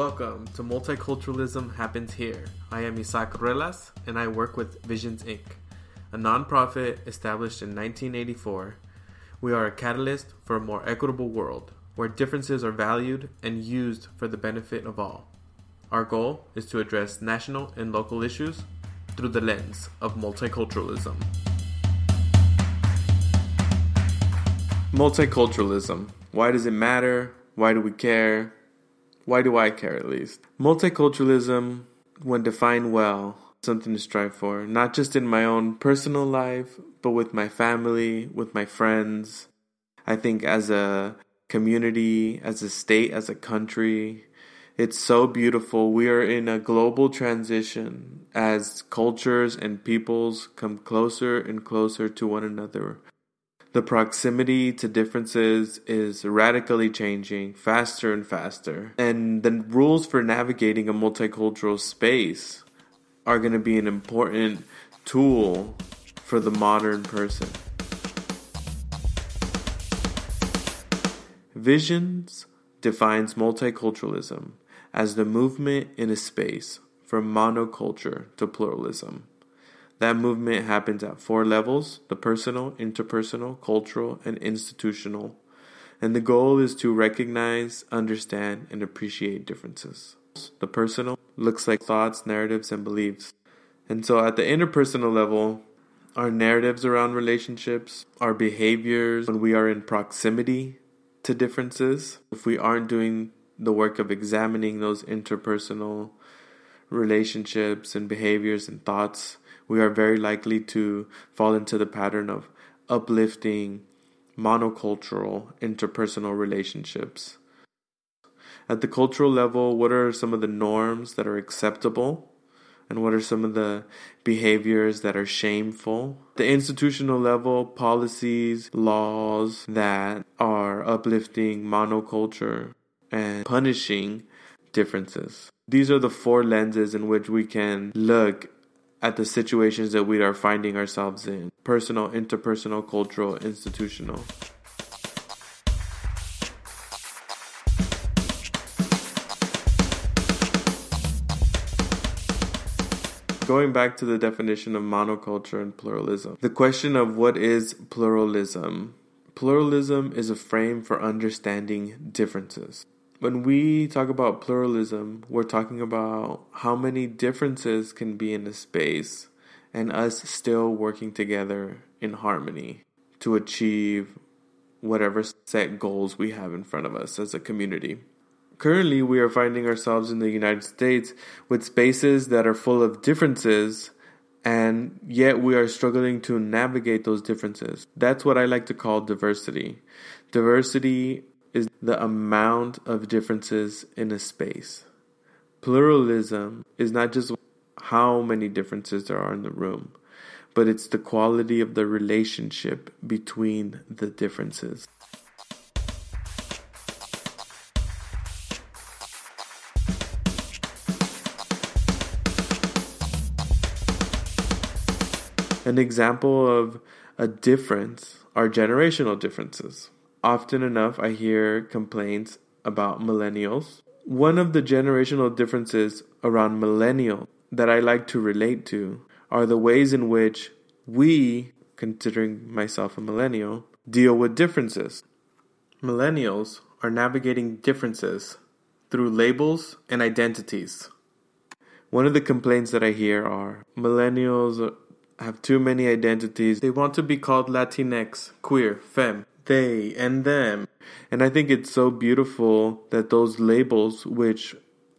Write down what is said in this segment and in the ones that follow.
Welcome to Multiculturalism Happens Here. I am Isaac Ruelas and I work with Visions Inc., a nonprofit established in 1984. We are a catalyst for a more equitable world where differences are valued and used for the benefit of all. Our goal is to address national and local issues through the lens of multiculturalism. Multiculturalism. Why does it matter? Why do we care? Why do I care at least? Multiculturalism, when defined well, something to strive for, not just in my own personal life, but with my family, with my friends. I think as a community, as a state, as a country, it's so beautiful. We are in a global transition as cultures and peoples come closer and closer to one another. The proximity to differences is radically changing faster and faster. And the rules for navigating a multicultural space are going to be an important tool for the modern person. Visions defines multiculturalism as the movement in a space from monoculture to pluralism. That movement happens at four levels the personal, interpersonal, cultural, and institutional. And the goal is to recognize, understand, and appreciate differences. The personal looks like thoughts, narratives, and beliefs. And so at the interpersonal level, our narratives around relationships, our behaviors when we are in proximity to differences, if we aren't doing the work of examining those interpersonal relationships and behaviors and thoughts, we are very likely to fall into the pattern of uplifting monocultural interpersonal relationships. At the cultural level, what are some of the norms that are acceptable? And what are some of the behaviors that are shameful? The institutional level, policies, laws that are uplifting monoculture and punishing differences. These are the four lenses in which we can look at the situations that we are finding ourselves in personal, interpersonal, cultural, institutional. Going back to the definition of monoculture and pluralism, the question of what is pluralism? Pluralism is a frame for understanding differences when we talk about pluralism, we're talking about how many differences can be in a space and us still working together in harmony to achieve whatever set goals we have in front of us as a community. Currently, we are finding ourselves in the United States with spaces that are full of differences, and yet we are struggling to navigate those differences. That's what I like to call diversity. Diversity is the amount of differences in a space. Pluralism is not just how many differences there are in the room, but it's the quality of the relationship between the differences. An example of a difference are generational differences often enough I hear complaints about millennials. One of the generational differences around millennial that I like to relate to are the ways in which we, considering myself a millennial, deal with differences. Millennials are navigating differences through labels and identities. One of the complaints that I hear are millennials have too many identities. They want to be called Latinx, queer, femme they and them. And I think it's so beautiful that those labels, which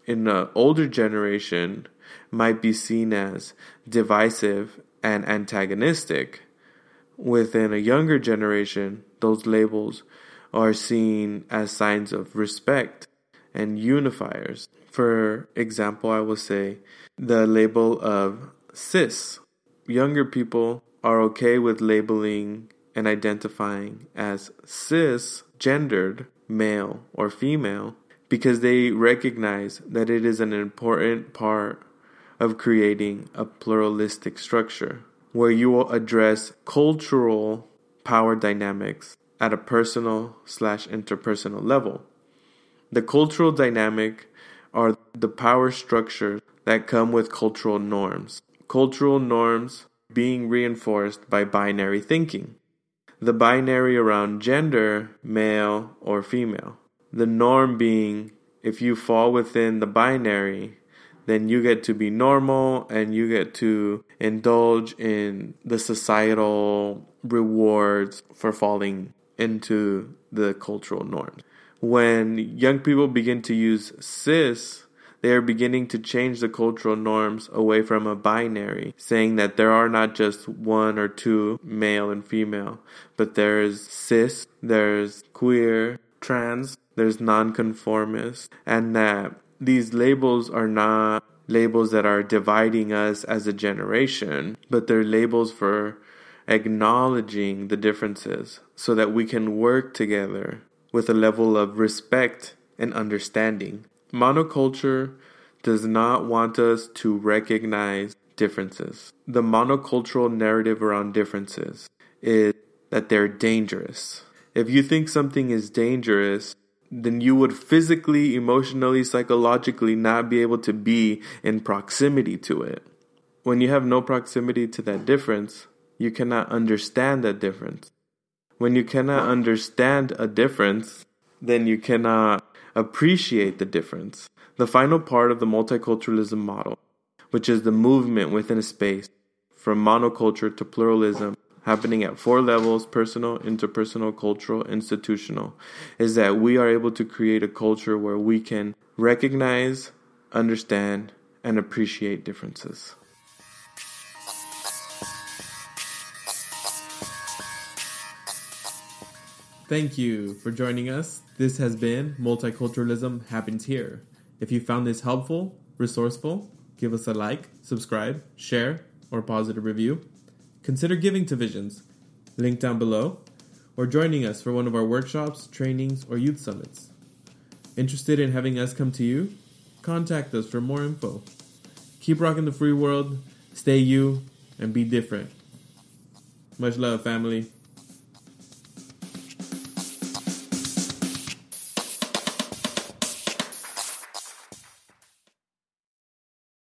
in an older generation might be seen as divisive and antagonistic, within a younger generation, those labels are seen as signs of respect and unifiers. For example, I will say the label of cis. Younger people are okay with labeling and identifying as cisgendered male or female because they recognize that it is an important part of creating a pluralistic structure where you will address cultural power dynamics at a personal slash interpersonal level. The cultural dynamic are the power structures that come with cultural norms. Cultural norms being reinforced by binary thinking. The binary around gender, male or female. The norm being if you fall within the binary, then you get to be normal and you get to indulge in the societal rewards for falling into the cultural norms. When young people begin to use cis, they are beginning to change the cultural norms away from a binary, saying that there are not just one or two, male and female, but there's cis, there's queer, trans, there's nonconformist, and that these labels are not labels that are dividing us as a generation, but they're labels for acknowledging the differences so that we can work together with a level of respect and understanding. Monoculture does not want us to recognize differences. The monocultural narrative around differences is that they're dangerous. If you think something is dangerous, then you would physically, emotionally, psychologically not be able to be in proximity to it. When you have no proximity to that difference, you cannot understand that difference. When you cannot understand a difference, then you cannot appreciate the difference. The final part of the multiculturalism model, which is the movement within a space from monoculture to pluralism, happening at four levels personal, interpersonal, cultural, institutional is that we are able to create a culture where we can recognize, understand, and appreciate differences. Thank you for joining us. This has been Multiculturalism Happens Here. If you found this helpful, resourceful, give us a like, subscribe, share, or positive review. Consider giving to Visions, link down below, or joining us for one of our workshops, trainings, or youth summits. Interested in having us come to you? Contact us for more info. Keep rocking the free world, stay you, and be different. Much love, family.